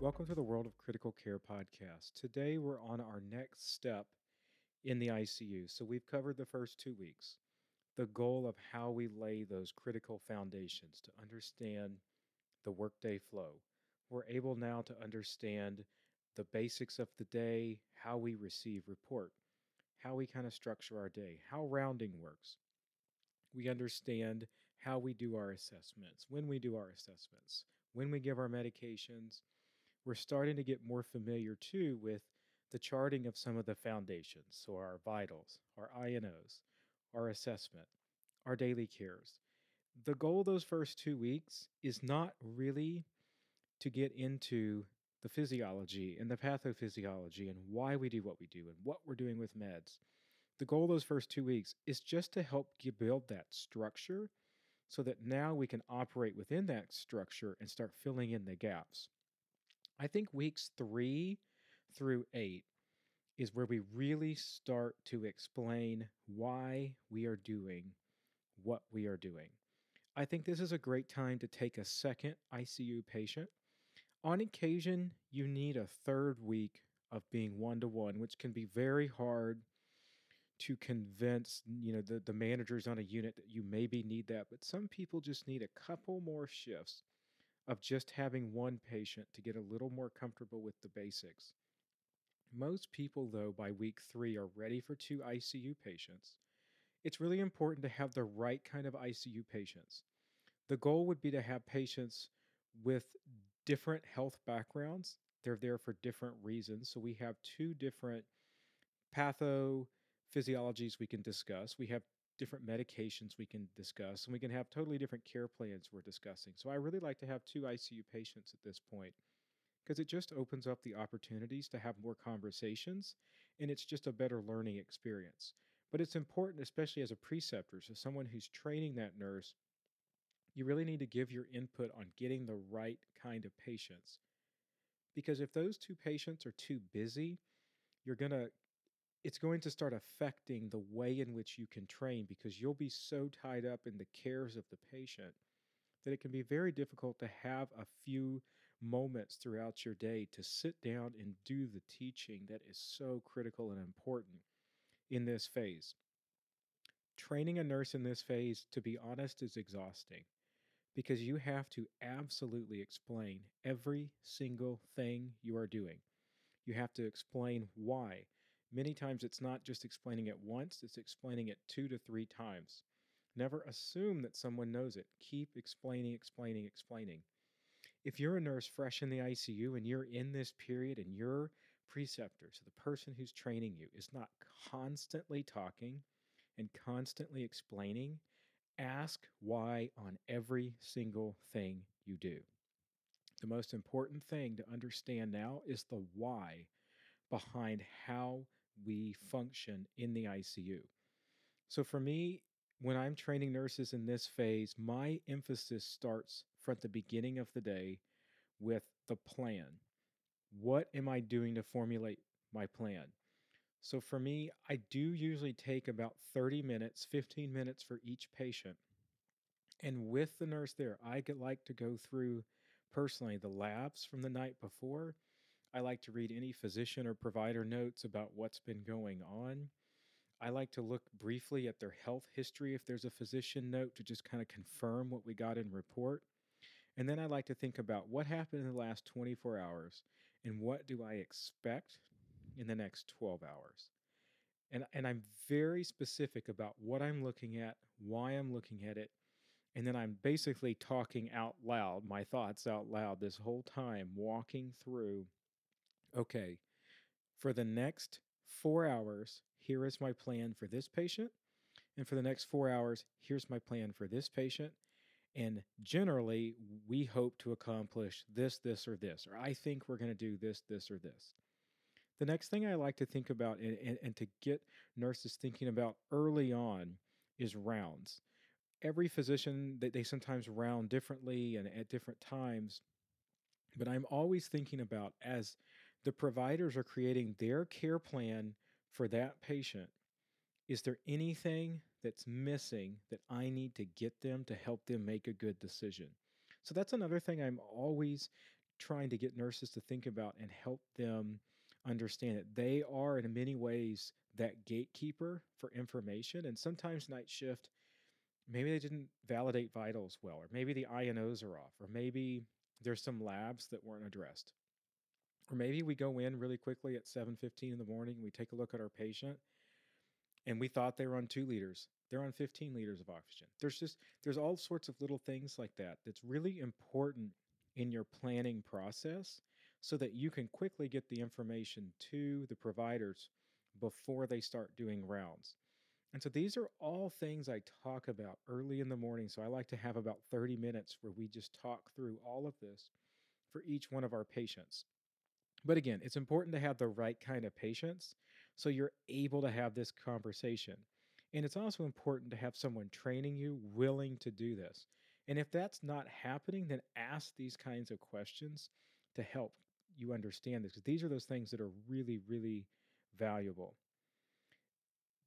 Welcome to the World of Critical Care podcast. Today we're on our next step in the ICU. So we've covered the first two weeks, the goal of how we lay those critical foundations to understand the workday flow. We're able now to understand the basics of the day, how we receive report, how we kind of structure our day, how rounding works. We understand how we do our assessments, when we do our assessments, when we give our medications. We're starting to get more familiar too with the charting of some of the foundations. So, our vitals, our I&Os, our assessment, our daily cares. The goal those first two weeks is not really to get into the physiology and the pathophysiology and why we do what we do and what we're doing with meds. The goal those first two weeks is just to help build that structure so that now we can operate within that structure and start filling in the gaps. I think weeks three through eight is where we really start to explain why we are doing what we are doing. I think this is a great time to take a second ICU patient. On occasion, you need a third week of being one to one, which can be very hard to convince you know the, the managers on a unit that you maybe need that but some people just need a couple more shifts of just having one patient to get a little more comfortable with the basics. Most people though by week three are ready for two icu patients. It's really important to have the right kind of icu patients. The goal would be to have patients with different health backgrounds. They're there for different reasons so we have two different patho physiologies we can discuss. We have different medications we can discuss, and we can have totally different care plans we're discussing. So I really like to have two ICU patients at this point because it just opens up the opportunities to have more conversations and it's just a better learning experience. But it's important, especially as a preceptor, so someone who's training that nurse, you really need to give your input on getting the right kind of patients. Because if those two patients are too busy, you're going to it's going to start affecting the way in which you can train because you'll be so tied up in the cares of the patient that it can be very difficult to have a few moments throughout your day to sit down and do the teaching that is so critical and important in this phase. Training a nurse in this phase, to be honest, is exhausting because you have to absolutely explain every single thing you are doing. You have to explain why Many times it's not just explaining it once, it's explaining it two to three times. Never assume that someone knows it. Keep explaining, explaining, explaining. If you're a nurse fresh in the ICU and you're in this period and your preceptor, so the person who's training you, is not constantly talking and constantly explaining, ask why on every single thing you do. The most important thing to understand now is the why behind how we function in the ICU. So for me, when I'm training nurses in this phase, my emphasis starts from the beginning of the day with the plan. What am I doing to formulate my plan? So for me, I do usually take about 30 minutes, 15 minutes for each patient. And with the nurse there, I could like to go through personally the labs from the night before I like to read any physician or provider notes about what's been going on. I like to look briefly at their health history if there's a physician note to just kind of confirm what we got in report. And then I like to think about what happened in the last 24 hours and what do I expect in the next 12 hours. And, and I'm very specific about what I'm looking at, why I'm looking at it, and then I'm basically talking out loud, my thoughts out loud this whole time, walking through okay, for the next four hours, here is my plan for this patient. And for the next four hours, here's my plan for this patient. And generally, we hope to accomplish this, this, or this, or I think we're going to do this, this, or this. The next thing I like to think about and, and, and, to get nurses thinking about early on is rounds. Every physician, they, they sometimes round differently and at different times. But I'm always thinking about as the providers are creating their care plan for that patient, is there anything that's missing that I need to get them to help them make a good decision? So that's another thing I'm always trying to get nurses to think about and help them understand that they are, in many ways, that gatekeeper for information. And sometimes night shift, maybe they didn't validate vitals well, or maybe the I&Os are off, or maybe there's some labs that weren't addressed. Or maybe we go in really quickly at 7:15 in the morning and we take a look at our patient and we thought they were on 2 liters. They're on 15 liters of oxygen. There's just there's all sorts of little things like that that's really important in your planning process so that you can quickly get the information to the providers before they start doing rounds. And so these are all things I talk about early in the morning. So I like to have about 30 minutes where we just talk through all of this for each one of our patients. But again, it's important to have the right kind of patients so you're able to have this conversation. And it's also important to have someone training you willing to do this. And if that's not happening, then ask these kinds of questions to help you understand this because these are those things that are really, really valuable.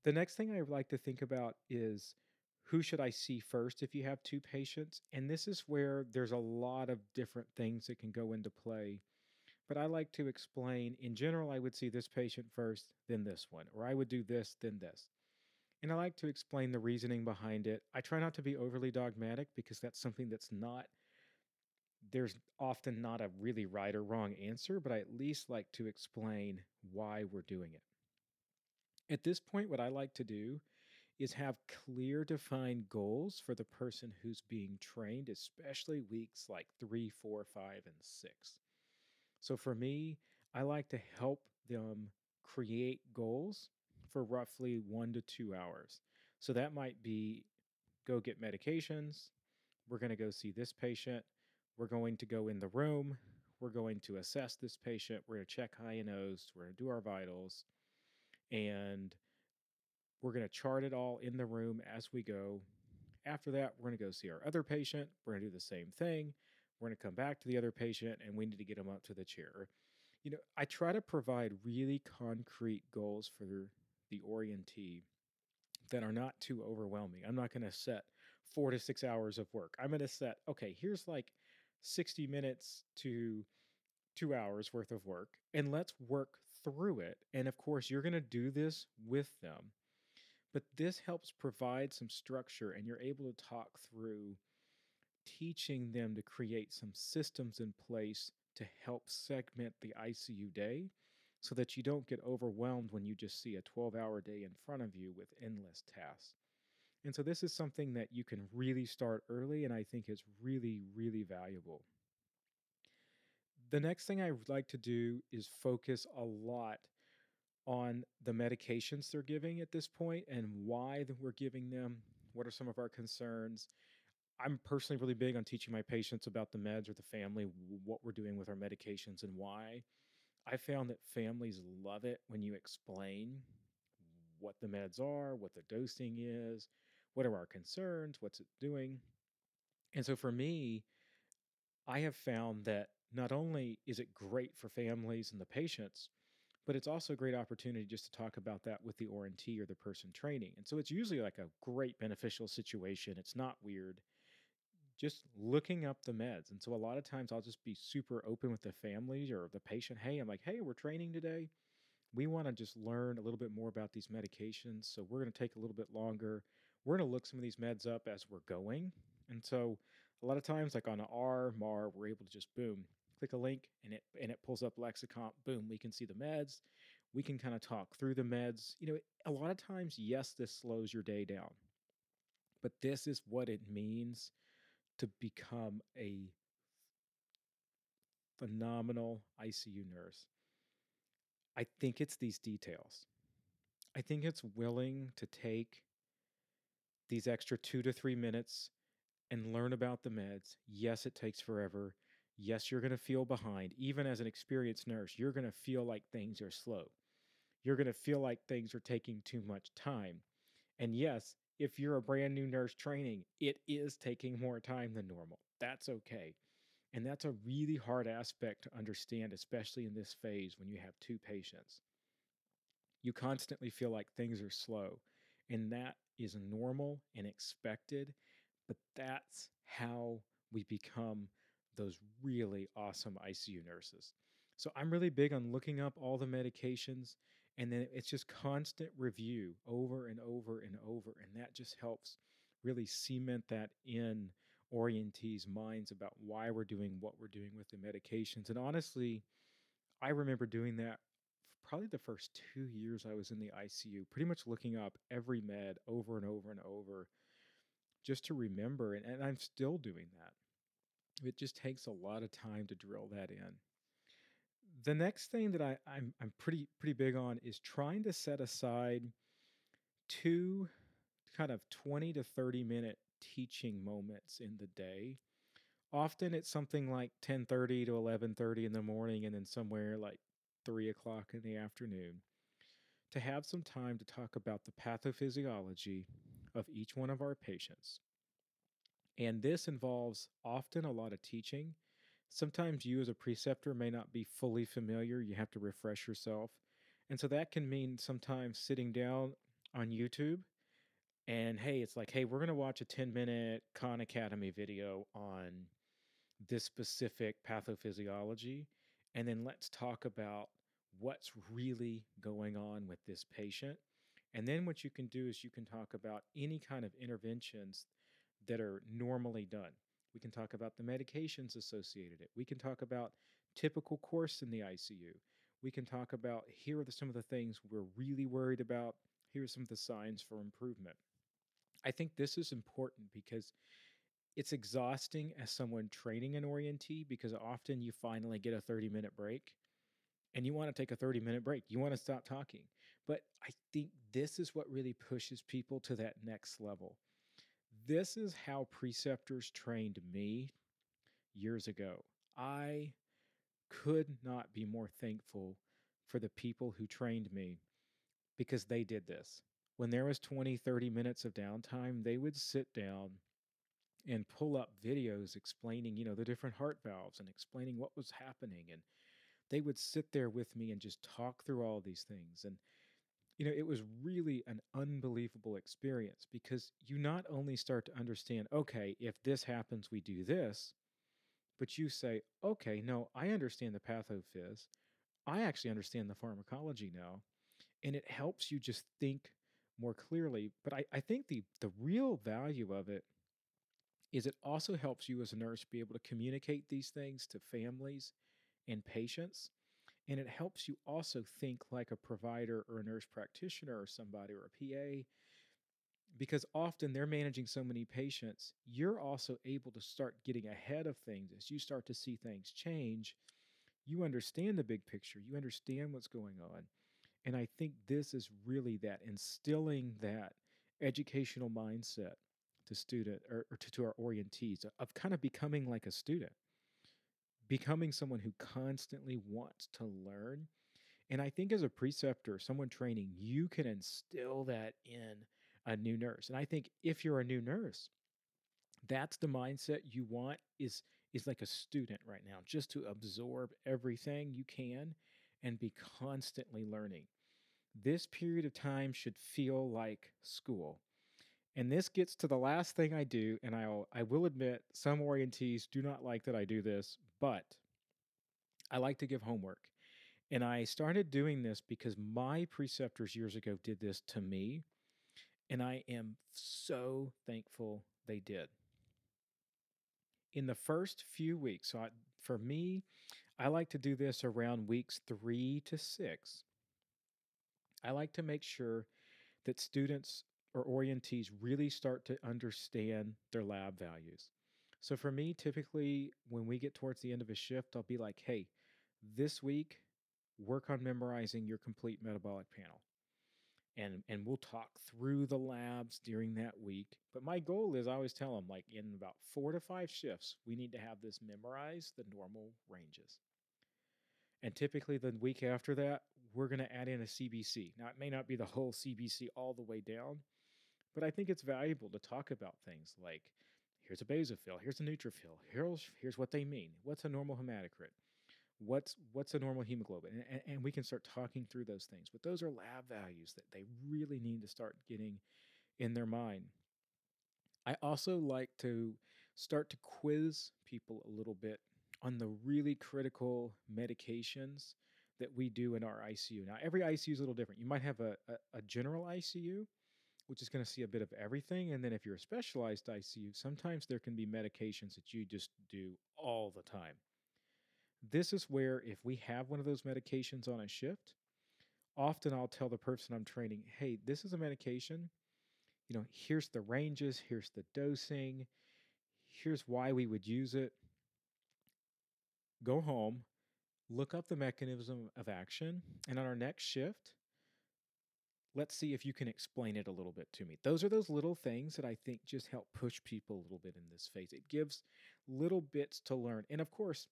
The next thing I like to think about is who should I see first if you have two patients? And this is where there's a lot of different things that can go into play. But I like to explain in general, I would see this patient first, then this one, or I would do this, then this. And I like to explain the reasoning behind it. I try not to be overly dogmatic because that's something that's not, there's often not a really right or wrong answer, but I at least like to explain why we're doing it. At this point, what I like to do is have clear defined goals for the person who's being trained, especially weeks like three, four, five, and six. So for me, I like to help them create goals for roughly one to two hours. So that might be go get medications. We're going to go see this patient. We're going to go in the room. We're going to assess this patient. We're going to check I&Os. We're going to do our vitals and we're going to chart it all in the room as we go. After that, we're going to go see our other patient. We're going to do the same thing. We're going to come back to the other patient and we need to get them up to the chair. You know, I try to provide really concrete goals for the orientee that are not too overwhelming. I'm not going to set four to six hours of work. I'm going to set, okay, here's like 60 minutes to two hours worth of work, and let's work through it. And of course, you're going to do this with them. But this helps provide some structure, and you're able to talk through teaching them to create some systems in place to help segment the ICU day so that you don't get overwhelmed when you just see a 12 hour day in front of you with endless tasks. And so, this is something that you can really start early, and I think is really, really valuable. The next thing I would like to do is focus a lot on the medications they're giving at this point and why we're giving them. What are some of our concerns? I'm personally really big on teaching my patients about the meds or the family, what we're doing with our medications and why. I found that families love it when you explain what the meds are, what the dosing is, what are our concerns, what's it doing. And so for me, I have found that not only is it great for families and the patients, but it's also a great opportunity just to talk about that with the orientee or the person training. And so it's usually like a great beneficial situation. It's not weird. Just looking up the meds. And so a lot of times I'll just be super open with the families or the patient. Hey, I'm like, hey, we're training today. We want to just learn a little bit more about these medications. So we're going to take a little bit longer. We're going to look some of these meds up as we're going. And so a lot of times, like on our MAR, we're able to just boom, click a link and it and it pulls up lexicomp boom we can see the meds we can kind of talk through the meds you know a lot of times yes this slows your day down but this is what it means to become a phenomenal ICU nurse i think it's these details i think it's willing to take these extra 2 to 3 minutes and learn about the meds yes it takes forever Yes, you're going to feel behind. Even as an experienced nurse, you're going to feel like things are slow. You're going to feel like things are taking too much time. And yes, if you're a brand new nurse training, it is taking more time than normal. That's okay. And that's a really hard aspect to understand, especially in this phase when you have two patients. You constantly feel like things are slow, and that is normal and expected, but that's how we become those really awesome ICU nurses. So I'm really big on looking up all the medications and then it's just constant review over and over and over and that just helps really cement that in orientees minds about why we're doing what we're doing with the medications and honestly i remember doing that probably the first two years i was in the icu pretty much looking up every med over and over and over just to remember and, and i'm still doing that. It just takes a lot of time to drill that in the next thing that I, I'm I'm pretty pretty big on is trying to set aside two kind of 20 to 30 minute teaching moments in the day. Often it's something like 10:30 to 11:30 in the morning, and then somewhere like three o'clock in the afternoon, to have some time to talk about the pathophysiology of each one of our patients. And this involves often a lot of teaching sometimes you as a preceptor may not be fully familiar. You have to refresh yourself. And so that can mean sometimes sitting down on YouTube and hey, it's like, hey, we're going to watch a 10 minute Khan Academy video on this specific pathophysiology. And then let's talk about what's really going on with this patient. And then what you can do is you can talk about any kind of interventions that are normally done. We can talk about the medications associated it. We can talk about typical course in the ICU. We can talk about here are some of the things we're really worried about. Here are some of the signs for improvement. I think this is important because it's exhausting as someone training an orientee because often you finally get a 30 minute break and you want to take a 30 minute break. You want to stop talking. But I think this is what really pushes people to that next level. This is how preceptors trained me years ago. I could not be more thankful for the people who trained me because they did this. When there was 20, 30 minutes of downtime, they would sit down and pull up videos explaining, you know, the different heart valves and explaining what was happening and they would sit there with me and just talk through all these things and you know, it was really an unbelievable experience because you not only start to understand, okay, if this happens, we do this, but you say, okay, no, I understand the pathophys. I actually understand the pharmacology now. And it helps you just think more clearly. But I, I think the, the real value of it is it also helps you as a nurse be able to communicate these things to families and patients and it helps you also think like a provider or a nurse practitioner or somebody or a PA because often they're managing so many patients. You're also able to start getting ahead of things as you start to see things change. You understand the big picture, you understand what's going on. And I think this is really that instilling that educational mindset to student or, or to, to our orientees of kind of becoming like a student becoming someone who constantly wants to learn. And I think as a preceptor, someone training, you can instill that in a new nurse. And I think if you're a new nurse, that's the mindset you want is is like a student right now, just to absorb everything you can and be constantly learning. This period of time should feel like school. And this gets to the last thing I do, and I'll I will admit some orientees do not like that I do this, but I like to give homework. And I started doing this because my preceptors years ago did this to me, and I am so thankful they did. In the first few weeks, so I, for me, I like to do this around weeks three to six. I like to make sure that students or orientees really start to understand their lab values. So for me, typically when we get towards the end of a shift, I'll be like, hey, this week, work on memorizing your complete metabolic panel. And, and we'll talk through the labs during that week. But my goal is I always tell them, like, in about four to five shifts, we need to have this memorized, the normal ranges. And typically the week after that, we're going to add in a CBC. Now, it may not be the whole CBC all the way down, but I think it's valuable to talk about things like here's a basophil, here's a neutrophil, here's here's what they mean. What's a normal hematocrit? What's what's a normal hemoglobin? And, and we can start talking through those things. But those are lab values that they really need to start getting in their mind. I also like to start to quiz people a little bit on the really critical medications that we do in our ICU. Now, every ICU is a little different. You might have a, a, a general ICU, which is going to see a bit of everything. And then if you're a specialized ICU, sometimes there can be medications that you just do all the time. This is where, if we have one of those medications on a shift, often I'll tell the person I'm training, hey, this is a medication. You know, here's the ranges, here's the dosing, here's why we would use it. Go home, look up the mechanism of action, and on our next shift, let's see if you can explain it a little bit to me. Those are those little things that I think just help push people a little bit in this phase. It gives little bits to learn. And of course,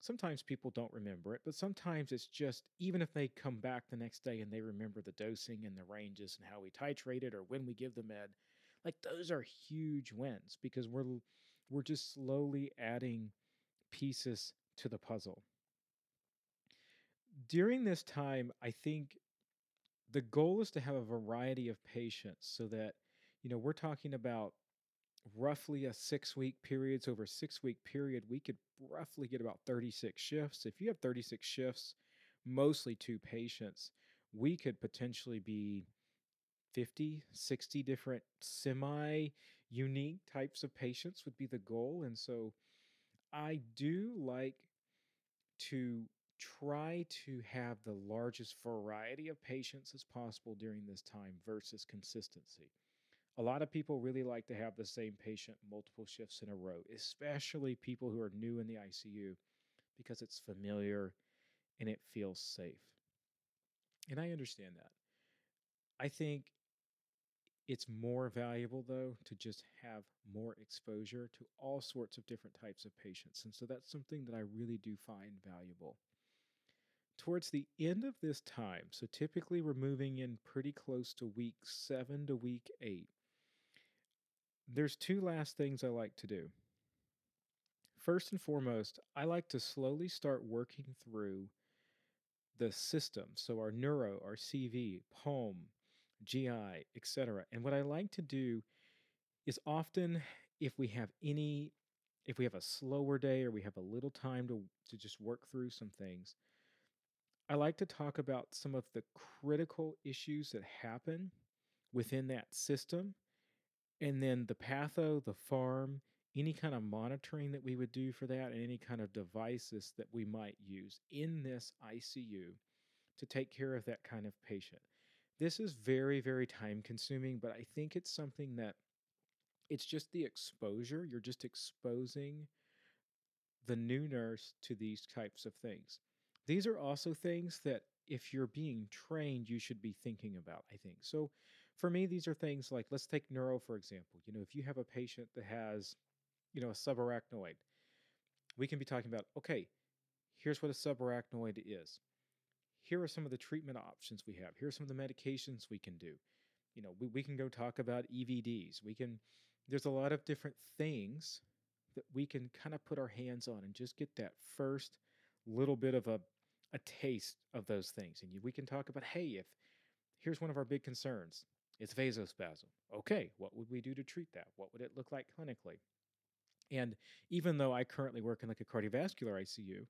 sometimes people don't remember it, but sometimes it's just even if they come back the next day and they remember the dosing and the ranges and how we titrate it or when we give the med, like those are huge wins because we're we're just slowly adding pieces to the puzzle. During this time, I think the goal is to have a variety of patients so that you know we're talking about roughly a six week period. So over a six week period, we could roughly get about 36 shifts. If you have 36 shifts, mostly two patients, we could potentially be 50, 60 different semi unique types of patients would be the goal. And so I do like to try to have the largest variety of patients as possible during this time versus consistency. A lot of people really like to have the same patient multiple shifts in a row, especially people who are new in the ICU because it's familiar and it feels safe. And I understand that. I think it's more valuable, though, to just have more exposure to all sorts of different types of patients. And so that's something that I really do find valuable. Towards the end of this time, so typically we're moving in pretty close to week seven to week eight, there's two last things I like to do. First and foremost, I like to slowly start working through the system. So our neuro, our CV, pulm, GI, etc. And what I like to do is often if we have any if we have a slower day or we have a little time to to just work through some things, I like to talk about some of the critical issues that happen within that system and then the patho, the pharm, any kind of monitoring that we would do for that, and any kind of devices that we might use in this ICU to take care of that kind of patient. This is very, very time consuming, but I think it's something that it's just the exposure. You're just exposing the new nurse to these types of things. These are also things that if you're being trained, you should be thinking about, I think. So for me, these are things like let's take neuro, for example. You know, if you have a patient that has, you know, a subarachnoid, we can be talking about, okay, here's what a subarachnoid is. Here are some of the treatment options we have. Here are some of the medications we can do. You know, we, we can go talk about EVDs. We can, there's a lot of different things that we can kind of put our hands on and just get that first little bit of a, a taste of those things. And you, we can talk about, hey, if here's one of our big concerns it's vasospasm. Okay, what would we do to treat that? What would it look like clinically? And even though I currently work in like a cardiovascular ICU,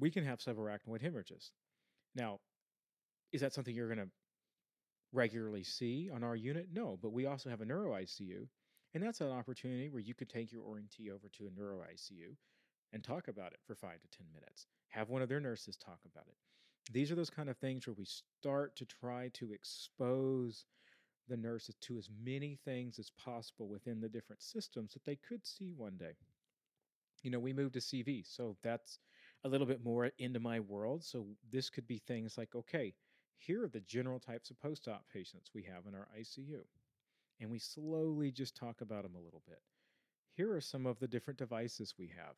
we can have subarachnoid hemorrhages. Now, is that something you're going to regularly see on our unit? No, but we also have a neuro ICU, and that's an opportunity where you could take your orientee over to a neuro ICU and talk about it for five to 10 minutes. Have one of their nurses talk about it these are those kind of things where we start to try to expose the nurses to as many things as possible within the different systems that they could see one day. You know, we moved to CV, so that's a little bit more into my world. So this could be things like, okay, here are the general types of post op patients we have in our ICU. And we slowly just talk about them a little bit. Here are some of the different devices we have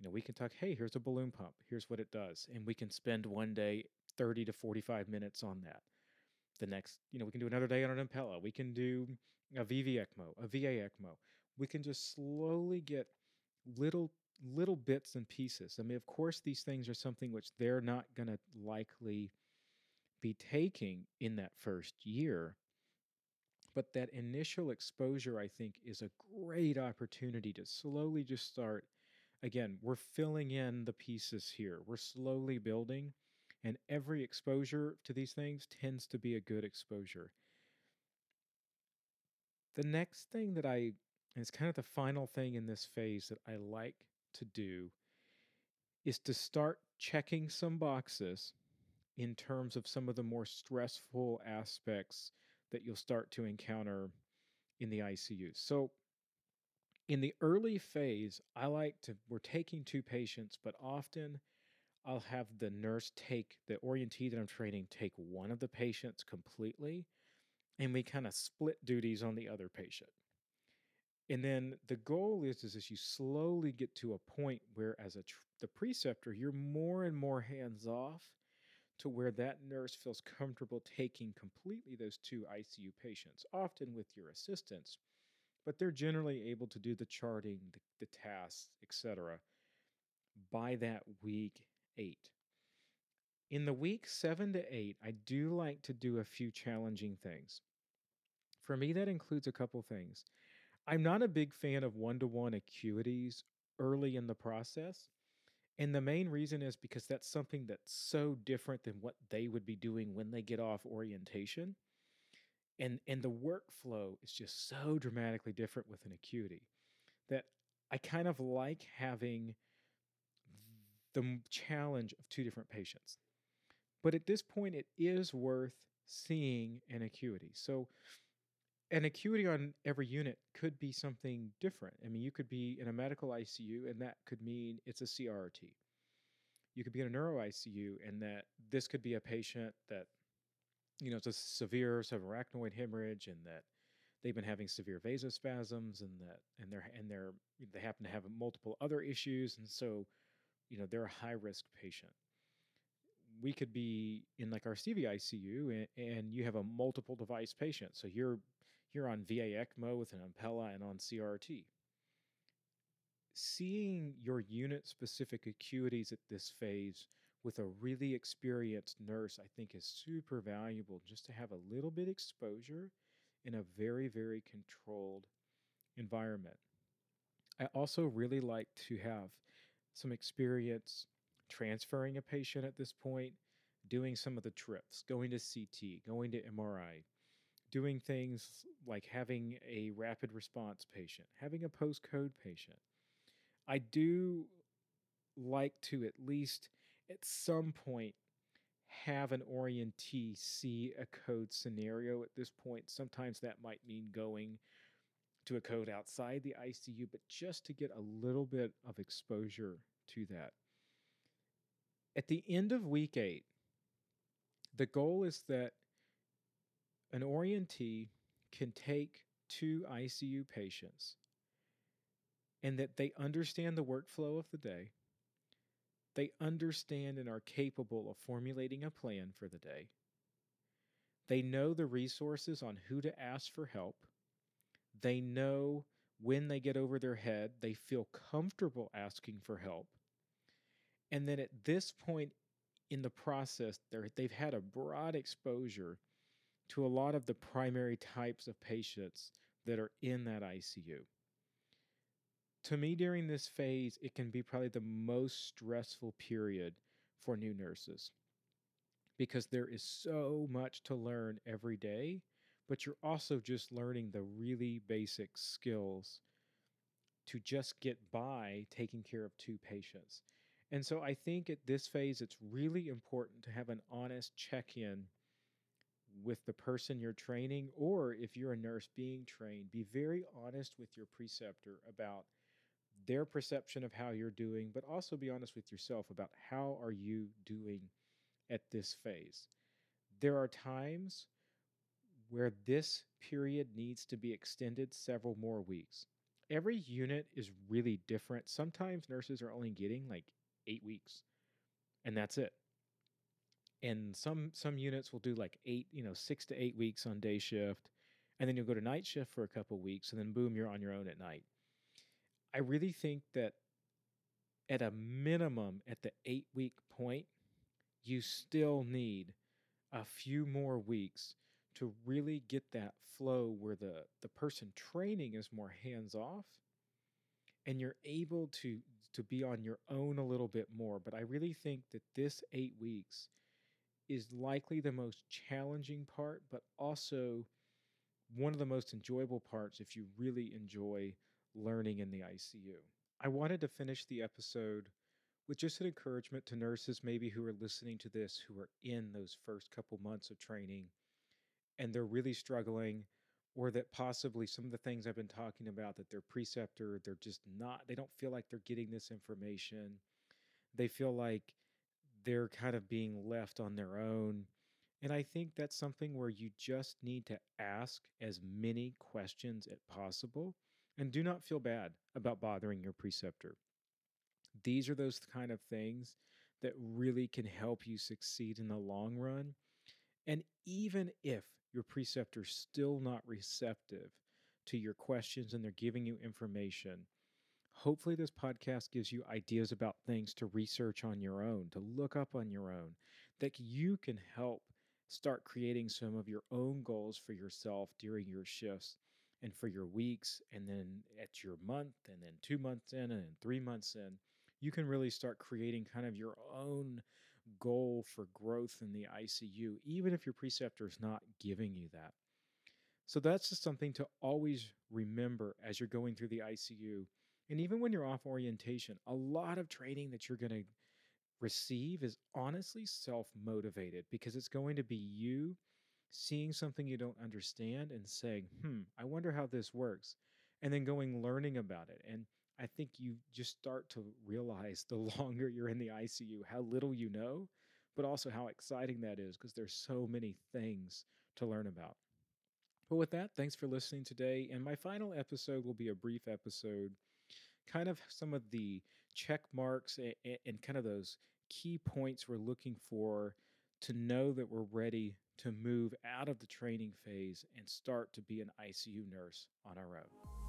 you know, we can talk, hey, here's a balloon pump. Here's what it does. And we can spend one day 30 to 45 minutes on that. The next, you know, we can do another day on an Impella. We can do a VV ECMO, a VA ECMO. We can just slowly get little little bits and pieces. I mean, of course, these things are something which they're not going to likely be taking in that first year. But that initial exposure, I think, is a great opportunity to slowly just start. Again, we're filling in the pieces here. We're slowly building, and every exposure to these things tends to be a good exposure. The next thing that I, and it's kind of the final thing in this phase that I like to do, is to start checking some boxes in terms of some of the more stressful aspects that you'll start to encounter in the ICU. So, in the early phase, I like to, we're taking two patients, but often I'll have the nurse take the orientee that I'm training take one of the patients completely, and we kind of split duties on the other patient. And then the goal is, is as you slowly get to a point where, as a tr- the preceptor, you're more and more hands off to where that nurse feels comfortable taking completely those two ICU patients, often with your assistance, but they're generally able to do the charting, the, the tasks, etc. by that week eight. In the week seven to eight, I do like to do a few challenging things. For me, that includes a couple things. I'm not a big fan of one to one acuities early in the process and the main reason is because that's something that's so different than what they would be doing when they get off orientation. And and the workflow is just so dramatically different with an acuity that I kind of like having the challenge of two different patients. But at this point, it is worth seeing an acuity. So an acuity on every unit could be something different. I mean, you could be in a medical ICU, and that could mean it's a CRT. You could be in a neuro ICU, and that this could be a patient that, you know, it's a severe subarachnoid hemorrhage, and that they've been having severe vasospasms, and that and they're and they're they happen to have multiple other issues, and so, you know, they're a high risk patient we could be in like our CV ICU and, and, you have a multiple device patient. So you're you're on VA ECMO with an Impella and on CRT. Seeing your unit specific acuities at this phase with a really experienced nurse, I think, is super valuable just to have a little bit exposure in a very, very controlled environment. I also really like to have some experience transferring a patient at this point, doing some of the trips, going to CT, going to MRI, doing things like having a rapid response patient, having a post code patient. I do like to at least at some point have an orientee see a code scenario at this point. Sometimes that might mean going to a code outside the ICU, but just to get a little bit of exposure to that. At the end of week eight, the goal is that an orientee can take two ICU patients and that they understand the workflow of the day, they understand and are capable of formulating a plan for the day, they know the resources on who to ask for help, they know when they get over their head, they feel comfortable asking for help. And then at this point in the process, they've had a broad exposure to a lot of the primary types of patients that are in that ICU. To me, during this phase, it can be probably the most stressful period for new nurses because there is so much to learn every day, but you're also just learning the really basic skills to just get by taking care of two patients. And so I think at this phase, it's really important to have an honest check in with the person you're training, or if you're a nurse being trained, be very honest with your preceptor about their perception of how you're doing, but also be honest with yourself about how are you doing at this phase. There are times where this period needs to be extended several more weeks. Every unit is really different. Sometimes nurses are only getting like 8 weeks and that's it and some some units will do like eight you know six to eight weeks on day shift and then you'll go to night shift for a couple weeks and then boom you're on your own at night i really think that at a minimum at the eight week point you still need a few more weeks to really get that flow where the the person training is more hands off and you're able to to be on your own a little bit more. But i really think that this 8 weeks is likely the most challenging part but also one of the most enjoyable parts if you really enjoy learning in the ICU. I wanted to finish the episode with just an encouragement to nurses maybe who are listening to this who are in those first couple months of training and they're really struggling or that possibly some of the things I've been talking about that their preceptor they're just not they don't feel like they're getting this information. They feel like they're kind of being left on their own. And I think that's something where you just need to ask as many questions as possible and do not feel bad about bothering your preceptor. These are those kind of things that really can help you succeed in the long run. And even if your preceptor's still not receptive to your questions and they're giving you information, hopefully this podcast gives you ideas about things to research on your own, to look up on your own, that you can help start creating some of your own goals for yourself during your shifts and for your weeks and then at your month and then two months in and then three months in you can really start creating kind of your own goal for growth in the icu even if your preceptor is not giving you that. So that's just something to always remember as you're going through the icu and even when you're off orientation a lot of training that you're going to receive is honestly self motivated because it's going to be you seeing something you don't understand and saying, hmm, I wonder how this works. And then going learning about it. And I think you just start to realize the longer you're in the ICU, how little you know, but also how exciting that is because there's so many things to learn about. But with that, thanks for listening today. And my final episode will be a brief episode, kind of some of the check marks and, and kind of those key points we're looking for to know that we're ready to move out of the training phase and start to be an ICU nurse on our own.